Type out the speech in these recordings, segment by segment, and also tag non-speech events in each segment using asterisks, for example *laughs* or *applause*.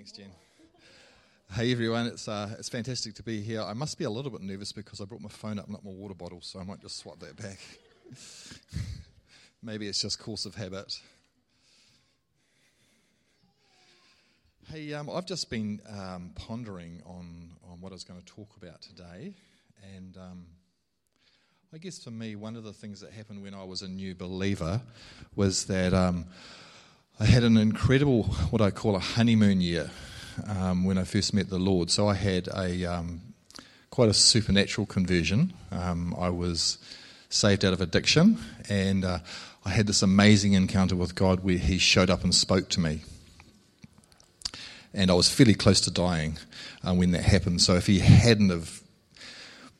Thanks, Jen. Hey everyone, it's uh, it's fantastic to be here. I must be a little bit nervous because I brought my phone up, not my water bottle, so I might just swap that back. *laughs* Maybe it's just course of habit. Hey, um, I've just been um, pondering on on what I was going to talk about today, and um, I guess for me, one of the things that happened when I was a new believer was that um, I had an incredible, what I call a honeymoon year um, when I first met the Lord. So I had a um, quite a supernatural conversion. Um, I was saved out of addiction, and uh, I had this amazing encounter with God where He showed up and spoke to me. And I was fairly close to dying uh, when that happened. So if He hadn't have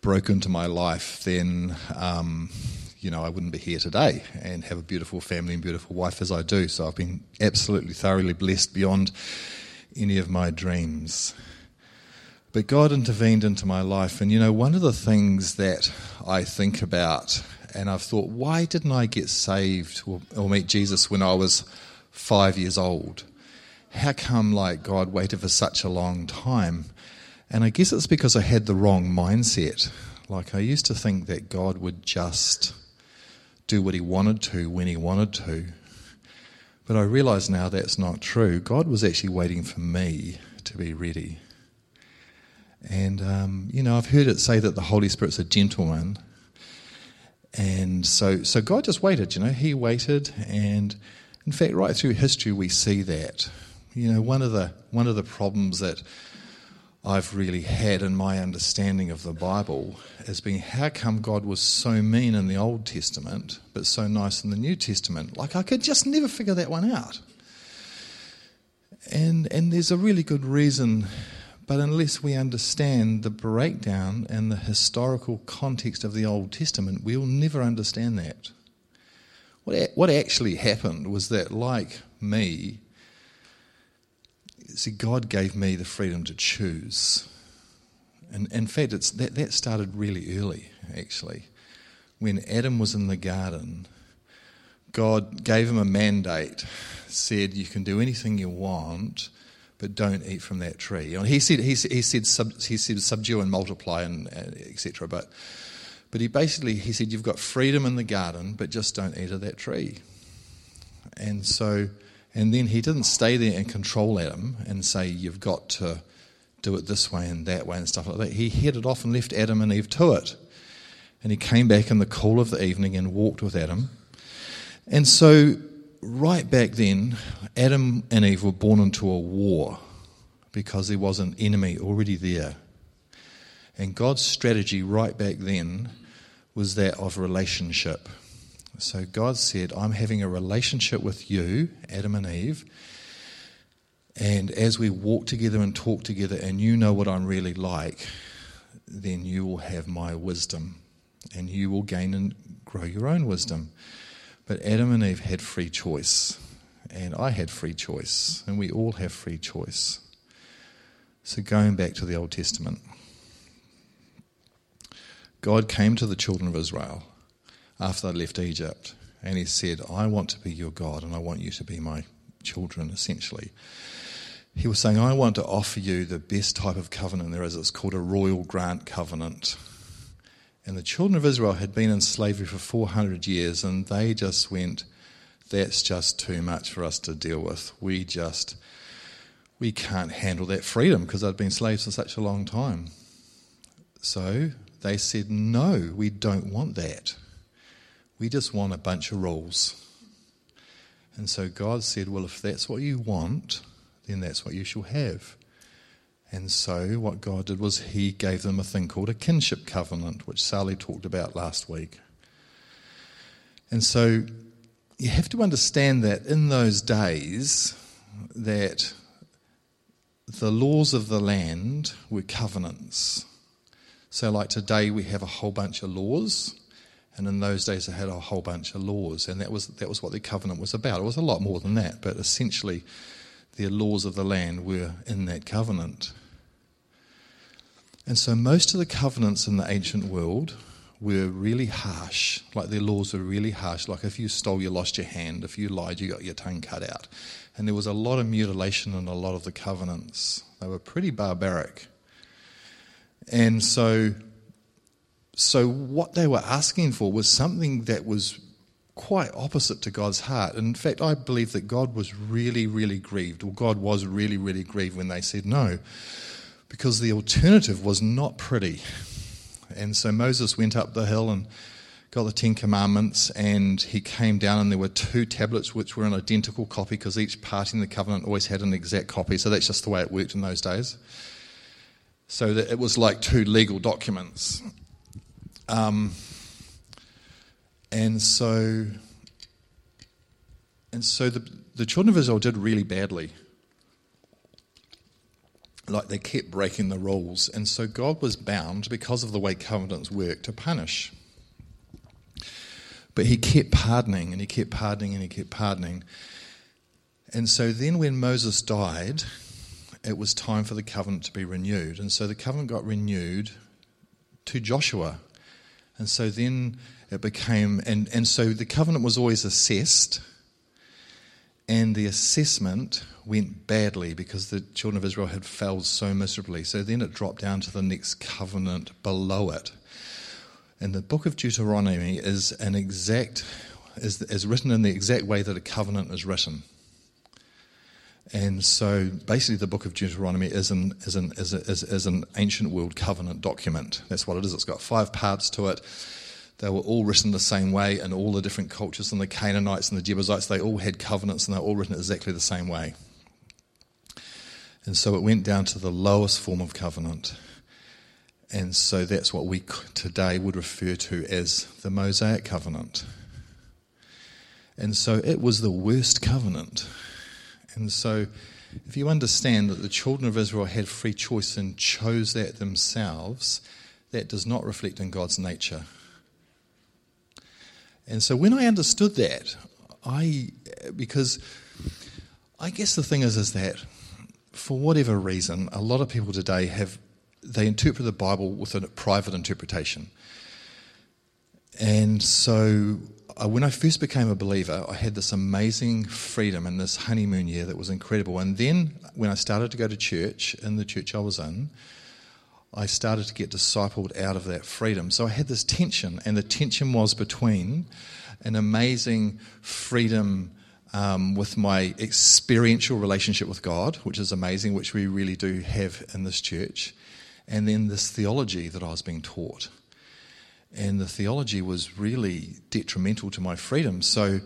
broken into my life, then um, you know, I wouldn't be here today and have a beautiful family and beautiful wife as I do. So I've been absolutely thoroughly blessed beyond any of my dreams. But God intervened into my life. And, you know, one of the things that I think about, and I've thought, why didn't I get saved or, or meet Jesus when I was five years old? How come, like, God waited for such a long time? And I guess it's because I had the wrong mindset. Like, I used to think that God would just do what he wanted to when he wanted to. But I realize now that's not true. God was actually waiting for me to be ready. And, um, you know, I've heard it say that the Holy Spirit's a gentleman. And so, so God just waited, you know, He waited. And in fact, right through history, we see that. You know, one of the, one of the problems that I've really had in my understanding of the Bible has been how come God was so mean in the Old Testament but so nice in the New Testament? Like I could just never figure that one out. And and there's a really good reason, but unless we understand the breakdown and the historical context of the Old Testament, we'll never understand that. What what actually happened was that like me, see, God gave me the freedom to choose. And in fact, it's, that, that started really early, actually. When Adam was in the garden, God gave him a mandate, said, You can do anything you want, but don't eat from that tree. He said, he, he said, sub, he said subdue and multiply, and uh, etc. But, but he basically he said, You've got freedom in the garden, but just don't eat of that tree. And so and then he didn't stay there and control Adam and say, you've got to do it this way and that way and stuff like that. He headed off and left Adam and Eve to it. And he came back in the cool of the evening and walked with Adam. And so, right back then, Adam and Eve were born into a war because there was an enemy already there. And God's strategy right back then was that of relationship. So God said, I'm having a relationship with you, Adam and Eve. And as we walk together and talk together, and you know what I'm really like, then you will have my wisdom and you will gain and grow your own wisdom. But Adam and Eve had free choice, and I had free choice, and we all have free choice. So, going back to the Old Testament, God came to the children of Israel after they left Egypt. And he said, I want to be your God and I want you to be my children, essentially. He was saying, I want to offer you the best type of covenant there is. It's called a royal grant covenant. And the children of Israel had been in slavery for 400 years and they just went, that's just too much for us to deal with. We just, we can't handle that freedom because they'd been slaves for such a long time. So they said, no, we don't want that. We just want a bunch of rules. And so God said, Well, if that's what you want, then that's what you shall have. And so what God did was He gave them a thing called a kinship covenant, which Sally talked about last week. And so you have to understand that in those days that the laws of the land were covenants. So like today we have a whole bunch of laws and in those days, they had a whole bunch of laws, and that was, that was what the covenant was about. It was a lot more than that, but essentially, the laws of the land were in that covenant. And so, most of the covenants in the ancient world were really harsh. Like their laws were really harsh. Like if you stole, you lost your hand. If you lied, you got your tongue cut out. And there was a lot of mutilation in a lot of the covenants. They were pretty barbaric. And so, so what they were asking for was something that was quite opposite to God's heart. And in fact, I believe that God was really, really grieved, or God was really, really grieved when they said no, because the alternative was not pretty. And so Moses went up the hill and got the Ten Commandments, and he came down, and there were two tablets which were an identical copy because each party in the covenant always had an exact copy. So that's just the way it worked in those days. So that it was like two legal documents. Um, and so, and so the, the children of Israel did really badly. Like they kept breaking the rules. And so God was bound, because of the way covenants work, to punish. But he kept pardoning and he kept pardoning and he kept pardoning. And so then when Moses died, it was time for the covenant to be renewed. And so the covenant got renewed to Joshua. And so then it became, and, and so the covenant was always assessed, and the assessment went badly because the children of Israel had failed so miserably. So then it dropped down to the next covenant below it. And the book of Deuteronomy is an exact, is, is written in the exact way that a covenant is written. And so basically, the book of Deuteronomy is an, is, an, is, a, is, is an ancient world covenant document. That's what it is. It's got five parts to it. They were all written the same way in all the different cultures, and the Canaanites and the Jebusites, they all had covenants and they're all written exactly the same way. And so it went down to the lowest form of covenant. And so that's what we today would refer to as the Mosaic covenant. And so it was the worst covenant. And so if you understand that the children of Israel had free choice and chose that themselves, that does not reflect in God's nature. And so when I understood that, I because I guess the thing is is that for whatever reason, a lot of people today have they interpret the Bible with a private interpretation. And so when I first became a believer, I had this amazing freedom in this honeymoon year that was incredible. And then when I started to go to church in the church I was in, I started to get discipled out of that freedom. So I had this tension, and the tension was between an amazing freedom um, with my experiential relationship with God, which is amazing, which we really do have in this church, and then this theology that I was being taught. And the theology was really detrimental to my freedom. So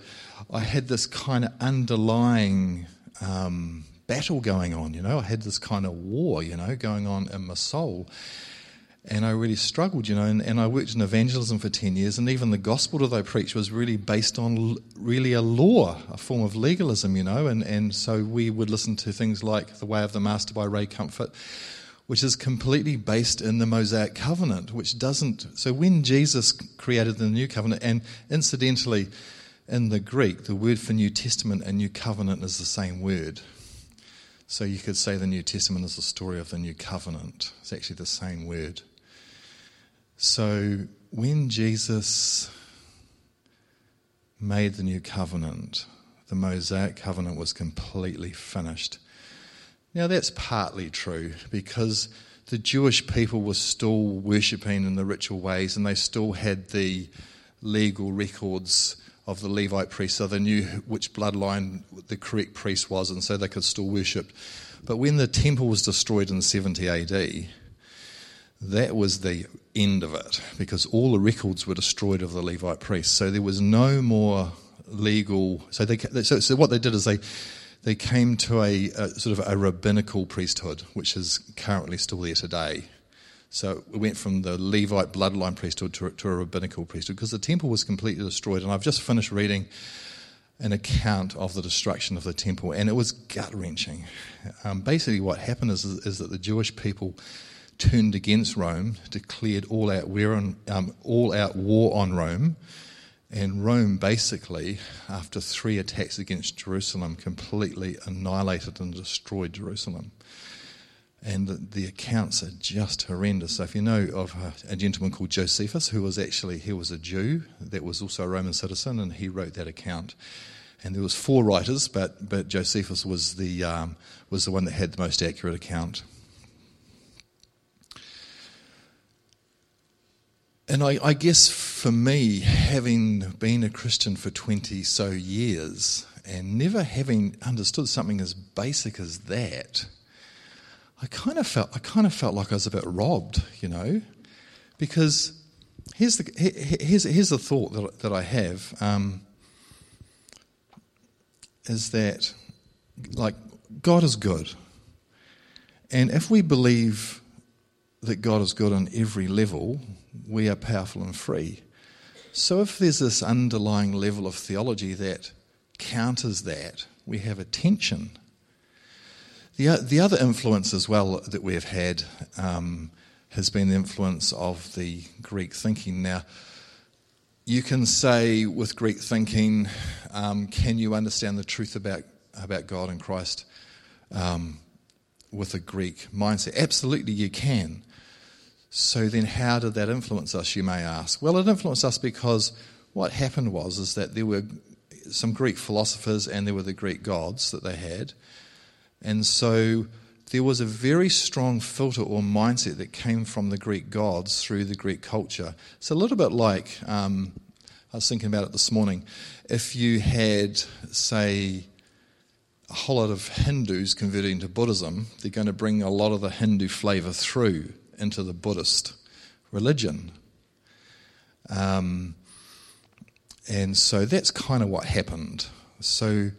I had this kind of underlying um, battle going on, you know. I had this kind of war, you know, going on in my soul. And I really struggled, you know, and, and I worked in evangelism for 10 years, and even the gospel that I preached was really based on really a law, a form of legalism, you know, and, and so we would listen to things like The Way of the Master by Ray Comfort, which is completely based in the Mosaic covenant, which doesn't. So when Jesus created the new covenant, and incidentally, in the Greek, the word for New Testament and New Covenant is the same word. So you could say the New Testament is the story of the New Covenant. It's actually the same word. So when Jesus made the New Covenant, the Mosaic covenant was completely finished. Now that's partly true because the Jewish people were still worshipping in the ritual ways and they still had the legal records of the Levite priest, so they knew which bloodline the correct priest was, and so they could still worship. But when the temple was destroyed in 70 AD, that was the end of it because all the records were destroyed of the Levite priests. So there was no more legal. So they so, so what they did is they they came to a, a, sort of a rabbinical priesthood, which is currently still there today. So it went from the Levite bloodline priesthood to, to a rabbinical priesthood because the temple was completely destroyed. And I've just finished reading an account of the destruction of the temple, and it was gut wrenching. Um, basically, what happened is, is, that the Jewish people turned against Rome, declared all out war on, um, all out war on Rome, and Rome basically, after three attacks against Jerusalem, completely annihilated and destroyed Jerusalem. and the, accounts are just horrendous. So if you know of a, a, gentleman called Josephus, who was actually he was a Jew that was also a Roman citizen, and he wrote that account. And there was four writers, but but Josephus was the um, was the one that had the most accurate account. And I, I guess for me, having been a Christian for twenty so years and never having understood something as basic as that I kind of felt I kind of felt like I was a bit robbed, you know, because here's the here's here's the thought that that I have um, is that like God is good, and if we believe that God is good on every level, we are powerful and free. So if there's this underlying level of theology that counters that, we have a tension the, the other influence as well that we've had um, has been the influence of the Greek thinking. Now, you can say with Greek thinking, um, can you understand the truth about, about God and Christ um, with a Greek mindset? Absolutely, you can. So then, how did that influence us? You may ask. Well, it influenced us because what happened was is that there were some Greek philosophers and there were the Greek gods that they had, and so there was a very strong filter or mindset that came from the Greek gods through the Greek culture. It's a little bit like, um, I was thinking about it this morning, if you had, say, a whole lot of Hindus converting to Buddhism, they're going to bring a lot of the Hindu flavor through into the Buddhist religion. Um, and so that's kind of what happened. So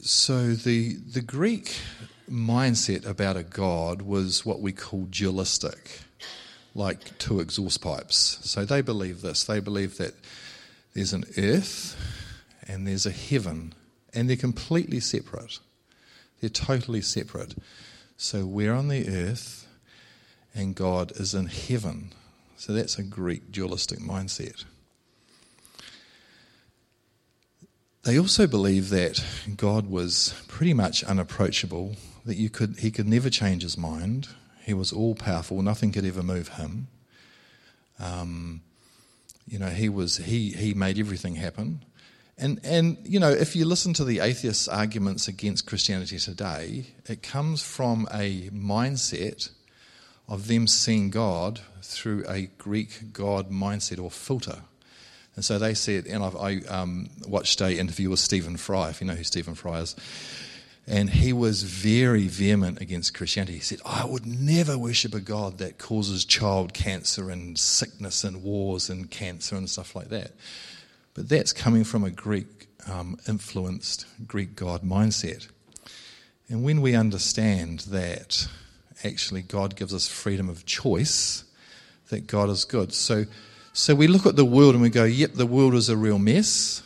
so the the Greek mindset about a god was what we call dualistic, like two exhaust pipes. So they believe this. They believe that there's an earth and there's a heaven, and they're completely separate. They're totally separate. So we're on the earth, and God is in heaven. So that's a Greek dualistic mindset. They also believed that God was pretty much unapproachable, that you could, he could never change his mind. He was all powerful, nothing could ever move him. Um, you know, he, was, he, he made everything happen. And, and, you know, if you listen to the atheists' arguments against Christianity today, it comes from a mindset of them seeing God through a Greek God mindset or filter. And so they said, and I've, i um, watched a interview with Stephen Fry, if you know who Stephen Fry is. And he was very vehement against Christianity. He said, I would never worship a God that causes child cancer and sickness and wars and cancer and stuff like that. But that's coming from a Greek um, influenced Greek God mindset. And when we understand that actually God gives us freedom of choice, that God is good. So so we look at the world and we go, yep, the world is a real mess.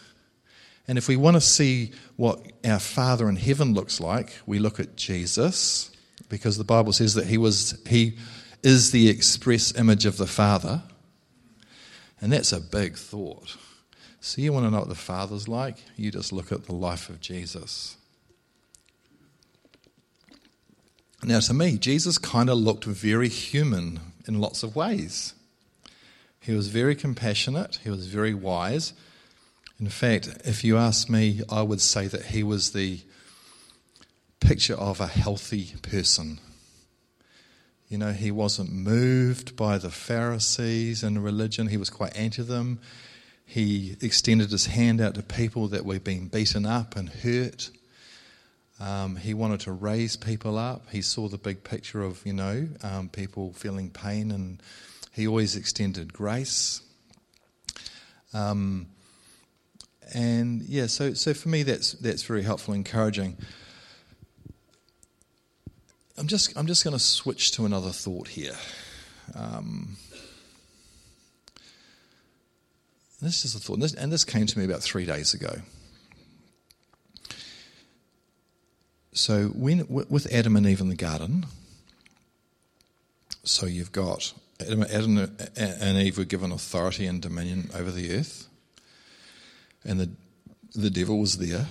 And if we want to see what our Father in heaven looks like, we look at Jesus, because the Bible says that he was he is the express image of the Father. And that's a big thought. So you want to know what the Father's like? You just look at the life of Jesus. Now, to me, Jesus kind of looked very human in lots of ways. He was very compassionate, he was very wise. In fact, if you ask me, I would say that he was the picture of a healthy person. You know, he wasn't moved by the Pharisees and religion, he was quite anti them. He extended his hand out to people that were being beaten up and hurt. Um, he wanted to raise people up. He saw the big picture of, you know, um, people feeling pain and he always extended grace. Um, and yeah, so, so for me, that's, that's very helpful, encouraging. I'm just, I'm just going to switch to another thought here. Um, this is a thought, and this, and this came to me about three days ago. So, when with Adam and Eve in the garden, so you've got Adam and Eve were given authority and dominion over the earth, and the, the devil was there,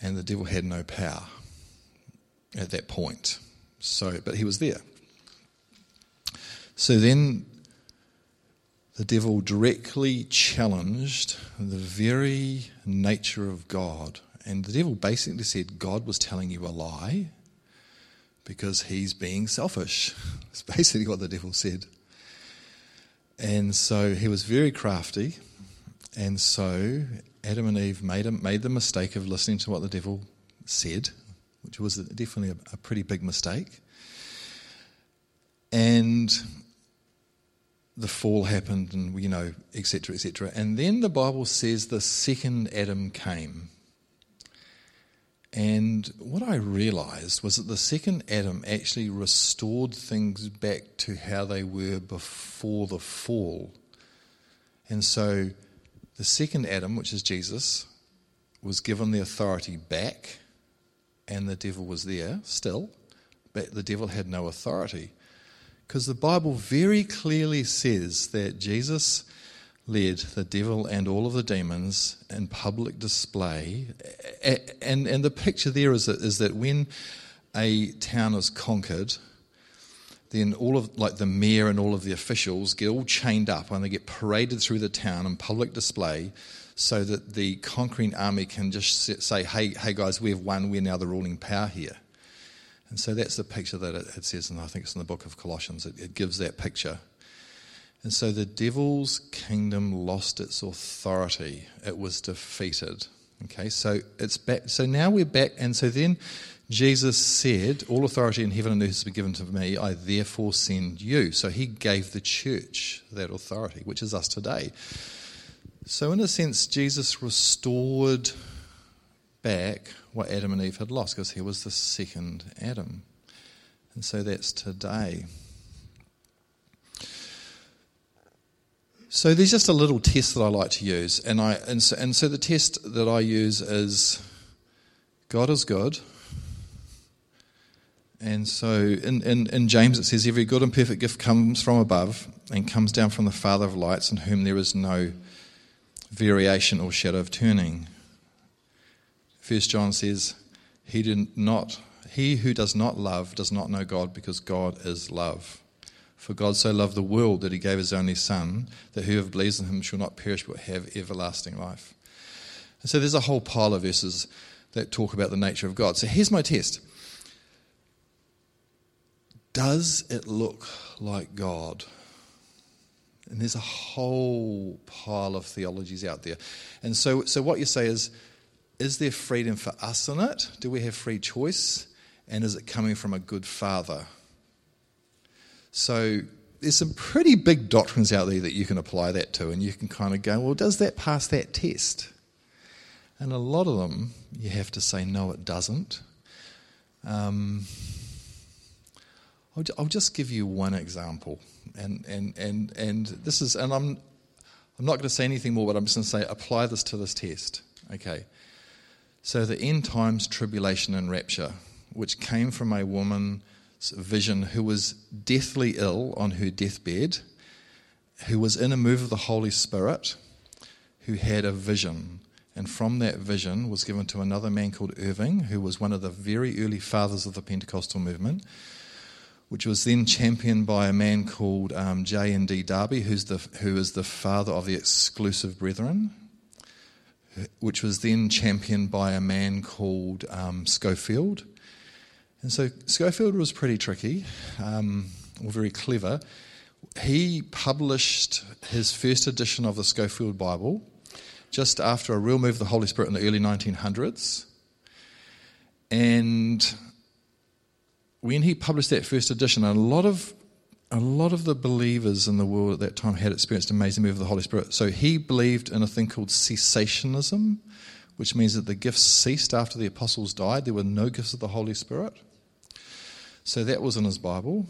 and the devil had no power. at that point. So, but he was there. So then the devil directly challenged the very nature of God. And the devil basically said God was telling you a lie because he's being selfish. *laughs* That's basically what the devil said. And so he was very crafty. And so Adam and Eve made, a, made the mistake of listening to what the devil said, which was definitely a, a pretty big mistake. And the fall happened, and you know, etc., etc. And then the Bible says the second Adam came. And what I realized was that the second Adam actually restored things back to how they were before the fall. And so the second Adam, which is Jesus, was given the authority back, and the devil was there still, but the devil had no authority. Because the Bible very clearly says that Jesus led the devil and all of the demons in public display. And, and the picture there is that, is that when a town is conquered, then all of like the mayor and all of the officials get all chained up and they get paraded through the town in public display so that the conquering army can just say hey hey guys we've won we're now the ruling power here and so that's the picture that it, it says, and I think it's in the book of Colossians. It, it gives that picture. And so the devil's kingdom lost its authority, it was defeated. Okay, so it's back. So now we're back, and so then Jesus said, All authority in heaven and earth has been given to me, I therefore send you. So he gave the church that authority, which is us today. So, in a sense, Jesus restored back what Adam and Eve had lost because he was the second Adam. And so that's today. So there's just a little test that I like to use. And, I, and, so, and so the test that I use is God is good. And so in, in, in James it says, Every good and perfect gift comes from above and comes down from the Father of lights, in whom there is no variation or shadow of turning. First John says, he, did not, he who does not love does not know God because God is love. For God so loved the world that he gave his only Son, that whoever believes in him shall not perish but have everlasting life. And so there's a whole pile of verses that talk about the nature of God. So here's my test Does it look like God? And there's a whole pile of theologies out there. And so, so what you say is, is there freedom for us in it? Do we have free choice? And is it coming from a good father? So there's some pretty big doctrines out there that you can apply that to, and you can kind of go, well, does that pass that test? And a lot of them, you have to say, no, it doesn't. Um, I'll, I'll, just give you one example, and and and and this is, and I'm I'm not going to say anything more, but I'm just going to say apply this to this test. Okay. So, the end times tribulation and rapture, which came from a woman's vision who was deathly ill on her deathbed, who was in a move of the Holy Spirit, who had a vision. And from that vision was given to another man called Irving, who was one of the very early fathers of the Pentecostal movement, which was then championed by a man called um, J. N. D. Darby, who's the, who is the father of the exclusive brethren, which was then championed by a man called um, Scofield. And so Scofield was pretty tricky, um, or very clever. He published his first edition of the Scofield Bible just after a real move of the Holy Spirit in the early 1900s. And when he published that first edition, a lot of a lot of the believers in the world at that time had experienced amazing move of the Holy Spirit. So he believed in a thing called cessationism, which means that the gifts ceased after the apostles died. There were no gifts of the Holy Spirit. So that was in his Bible.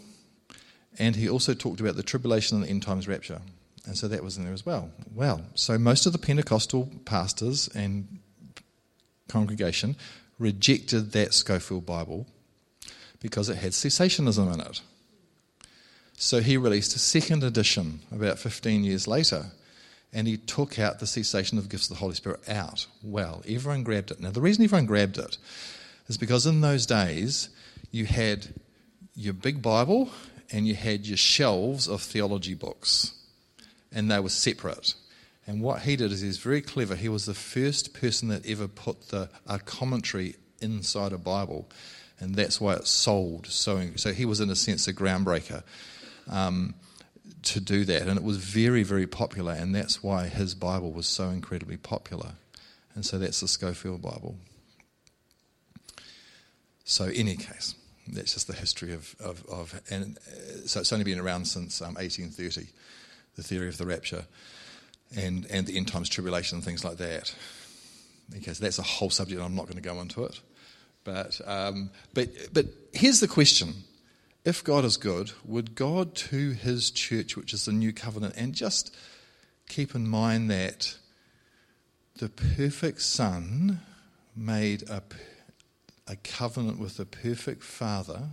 And he also talked about the tribulation and the end times rapture. And so that was in there as well. Well, so most of the Pentecostal pastors and congregation rejected that Scofield Bible because it had cessationism in it. So he released a second edition about 15 years later, and he took out the cessation of gifts of the Holy Spirit out. Well, everyone grabbed it. Now, the reason everyone grabbed it is because in those days you had your big Bible and you had your shelves of theology books, and they were separate. And what he did is he's very clever. He was the first person that ever put the, a commentary inside a Bible, and that's why it sold so. So he was, in a sense, a groundbreaker um, to do that, and it was very, very popular, and that's why his Bible was so incredibly popular. And so that's the Scofield Bible. So, in any case, that's just the history of, of, of and uh, so it's only been around since um, 1830, the theory of the rapture and, and the end times tribulation and things like that. Okay, so that's a whole subject, I'm not going to go into it. But, um, but, but here's the question If God is good, would God to his church, which is the new covenant, and just keep in mind that the perfect Son made a, a covenant with the perfect Father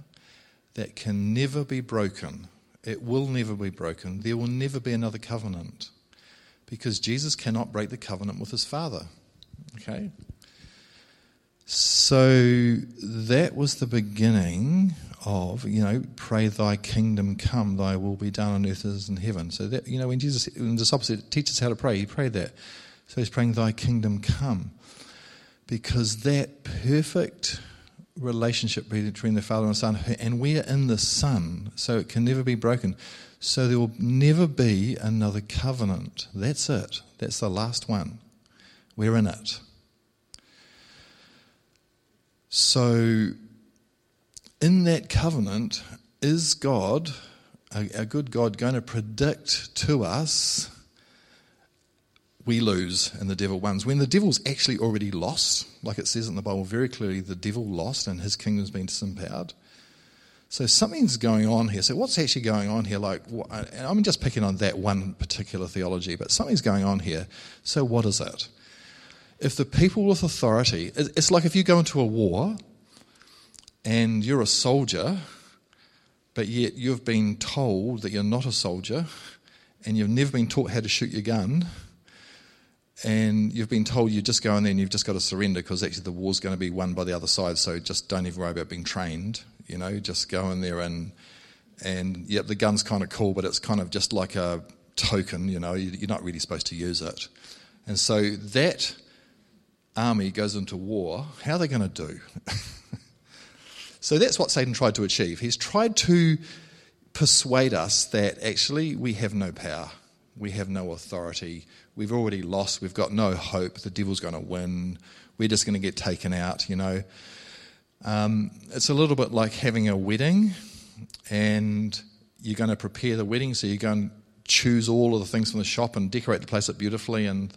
that can never be broken. It will never be broken. There will never be another covenant because Jesus cannot break the covenant with his Father. Okay? So that was the beginning of, you know, pray thy kingdom come, thy will be done on earth as in heaven. So that, you know, when Jesus, when the disciples teach us how to pray, he prayed that. So he's praying thy kingdom come. Because that perfect relationship between the Father and the Son, and we are in the Son, so it can never be broken. So there will never be another covenant. That's it. That's the last one. We're in it. So, in that covenant, is God, a, good God, going to predict to us we lose and the devil wins. When the devil's actually already lost, like it says in the Bible very clearly, the devil lost and his kingdom's been disempowered. So something's going on here. So what's actually going on here? Like, I'm just picking on that one particular theology, but something's going on here. So what is it? If the people with authority, it's like if you go into a war and you're a soldier, but yet you've been told that you're not a soldier and you've never been taught how to shoot your gun and you've been told you just go in there and you've just got to surrender because actually the war's going to be won by the other side, so just don't even worry about being trained. You know, just go in there and and yeah, the gun's kind of cool, but it's kind of just like a token. You know, you're not really supposed to use it. And so that army goes into war. How are they going to do? *laughs* so that's what Satan tried to achieve. He's tried to persuade us that actually we have no power, we have no authority, we've already lost, we've got no hope, the devil's going to win, we're just going to get taken out, you know. Um, it's a little bit like having a wedding, and you're going to prepare the wedding, so you go and choose all of the things from the shop and decorate the place up beautifully, and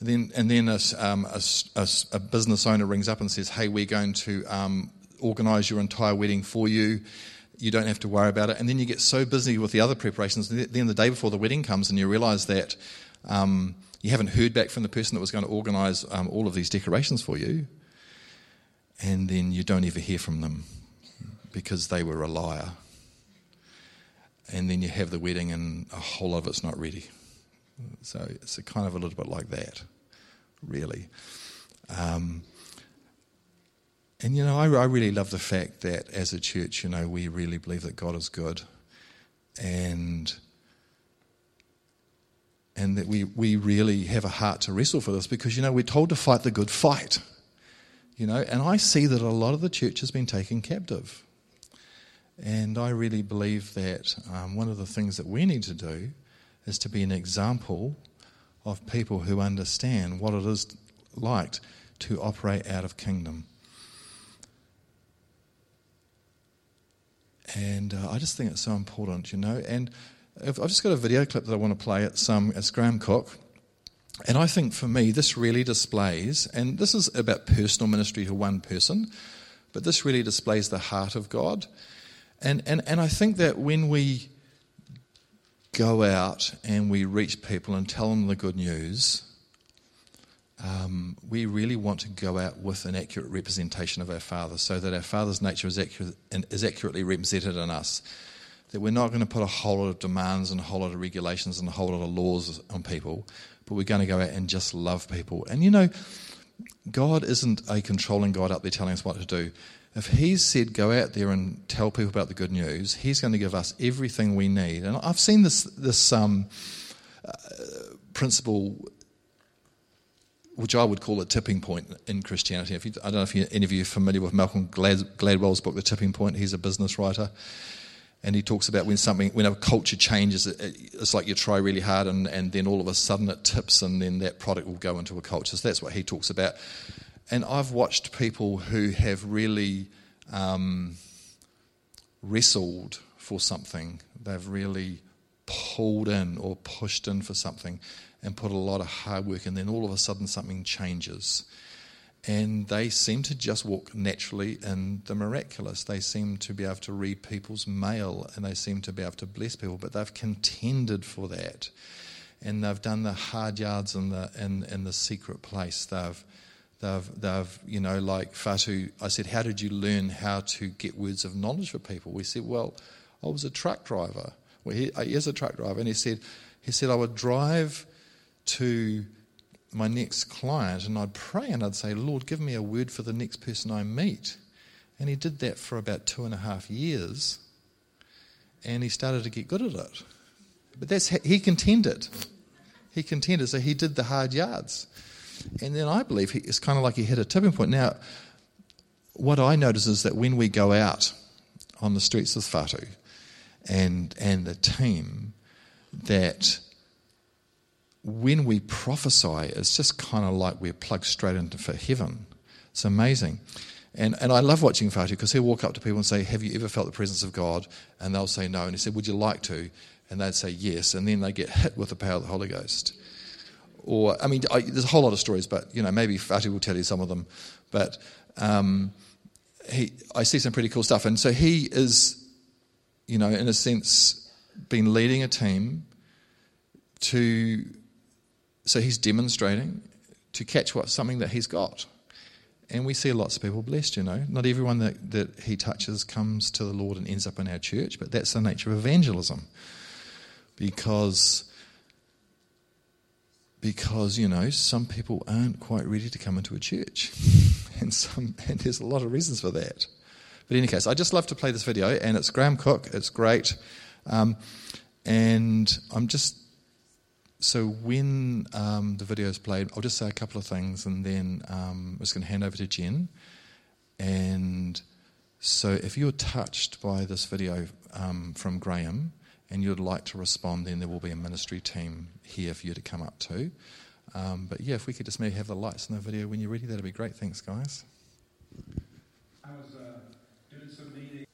then and then a, um, a, a, a, business owner rings up and says, "Hey, we're going to um, organise your entire wedding for you." You don't have to worry about it. And then you get so busy with the other preparations. Then the day before the wedding comes, and you realise that um, you haven't heard back from the person that was going to organise um, all of these decorations for you and then you don't ever hear from them because they were a liar. And then you have the wedding, and a whole lot of it's not ready. So it's kind of a little bit like that, really. Um, and you know, I, I, really love the fact that as a church, you know, we really believe that God is good, and and that we we really have a heart to wrestle for this because you know we're told to fight the good fight. You know, and I see that a lot of the church has been taken captive. And I really believe that um, one of the things that we need to do is to be an example of people who understand what it is like to operate out of kingdom. And uh, I just think it's so important, you know. And I've just got a video clip that I want to play. It's, um, it's Graham Cooke. And I think for me, this really displays, and this is about personal ministry to one person, but this really displays the heart of God. And, and, and I think that when we go out and we reach people and tell them the good news, um, we really want to go out with an accurate representation of our Father so that our Father's nature is, accurate, is accurately represented in us. That we're not going to put a whole lot of demands and a whole lot of regulations and a whole lot of laws on people, but we're going to go out and just love people. And you know, God isn't a controlling God up there telling us what to do. If He's said, go out there and tell people about the good news, He's going to give us everything we need. And I've seen this, this um, uh, principle, which I would call a tipping point in Christianity. You, I don't know if you, any of you are familiar with Malcolm Glad, Gladwell's book, The Tipping Point. He's a business writer and he talks about when something when a culture changes it's like you try really hard and, and then all of a sudden it tips and then that product will go into a culture so that's what he talks about and i've watched people who have really um, wrestled for something they've really pulled in or pushed in for something and put a lot of hard work and then all of a sudden something changes and they seem to just walk naturally in the miraculous. They seem to be able to read people's mail and they seem to be able to bless people, but they've contended for that. And they've done the hard yards in the, in, in the secret place. They've, they've, they've, you know, like Fatu, I said, How did you learn how to get words of knowledge for people? We said, Well, I was a truck driver. Well, he, he is a truck driver. And he said, he said, I would drive to my next client and I'd pray and I'd say, Lord, give me a word for the next person I meet. And he did that for about two and a half years and he started to get good at it. But that's he contended. He contended, so he did the hard yards. And then I believe he, it's kind of like he hit a tipping point. Now, what I notice is that when we go out on the streets of Fatu and, and the team, that when we prophesy, it's just kind of like we're plugged straight into for heaven. It's amazing. And, and I love watching Fatu because he'll walk up to people and say, Have you ever felt the presence of God? And they'll say no. And he said, Would you like to? And they'd say yes. And then they get hit with the power of the Holy Ghost. Or, I mean, I, there's a whole lot of stories, but, you know, maybe Fatu will tell you some of them. But um, he, I see some pretty cool stuff. And so he is, you know, in a sense, been leading a team to so he's demonstrating to catch what something that he's got. And we see lots of people blessed, you know. Not everyone that, that he touches comes to the Lord and ends up in our church, but that's the nature of evangelism. Because because you know some people aren't quite ready to come into a church *laughs* and some and there's a lot of reasons for that but in any case i just love to play this video and it's graham Cooke. it's great um, and i'm just so when um, the video is played, I'll just say a couple of things, and then um, I'm just going to hand over to Jen. And so, if you're touched by this video um, from Graham and you'd like to respond, then there will be a ministry team here for you to come up to. Um, but yeah, if we could just maybe have the lights in the video when you're ready, that'd be great. Thanks, guys. I was uh, doing some meeting.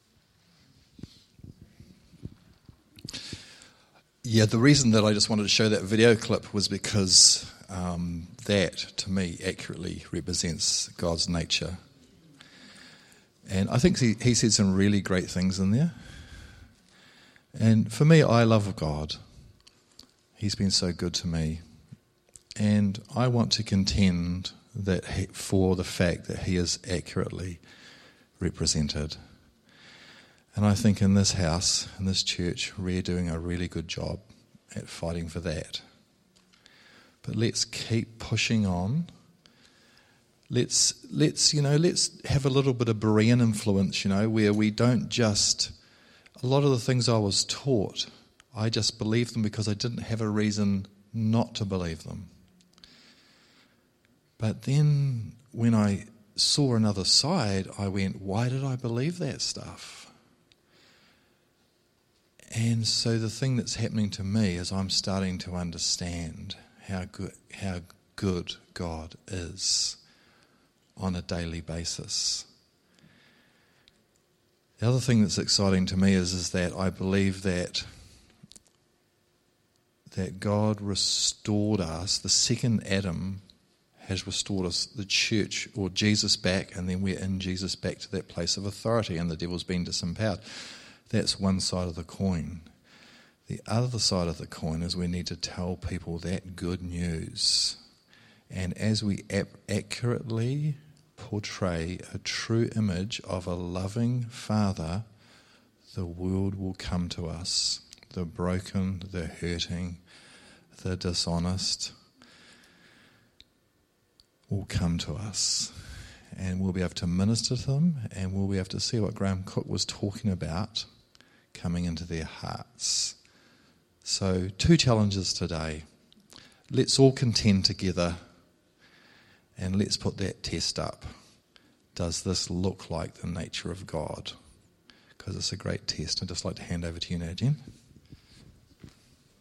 Yeah, the reason that I just wanted to show that video clip was because um, that, to me, accurately represents God's nature. And I think he, he said some really great things in there. And for me, I love God. He's been so good to me. And I want to contend that he, for the fact that he is accurately represented. And I think in this house, in this church, we're doing a really good job at fighting for that. But let's keep pushing on. Let's, let's, you know, let's have a little bit of Berean influence, you know, where we don't just, a lot of the things I was taught, I just believed them because I didn't have a reason not to believe them. But then when I saw another side, I went, why did I believe that stuff? And so the thing that's happening to me is I'm starting to understand how good, how good God is on a daily basis. The other thing that's exciting to me is, is that I believe that that God restored us, the second Adam has restored us, the church or Jesus back, and then we're in Jesus back to that place of authority, and the devil's been disempowered. That's one side of the coin. The other side of the coin is we need to tell people that good news. And as we ap- accurately portray a true image of a loving Father, the world will come to us. The broken, the hurting, the dishonest. will come to us and we'll be able to minister to them and we'll be able to see what Graham Cooke was talking about coming into their hearts. So, two challenges today. Let's all contend together and let's put that test up. Does this look like the nature of God? Because it's a great test. I'd just like to hand over to you now, Jen.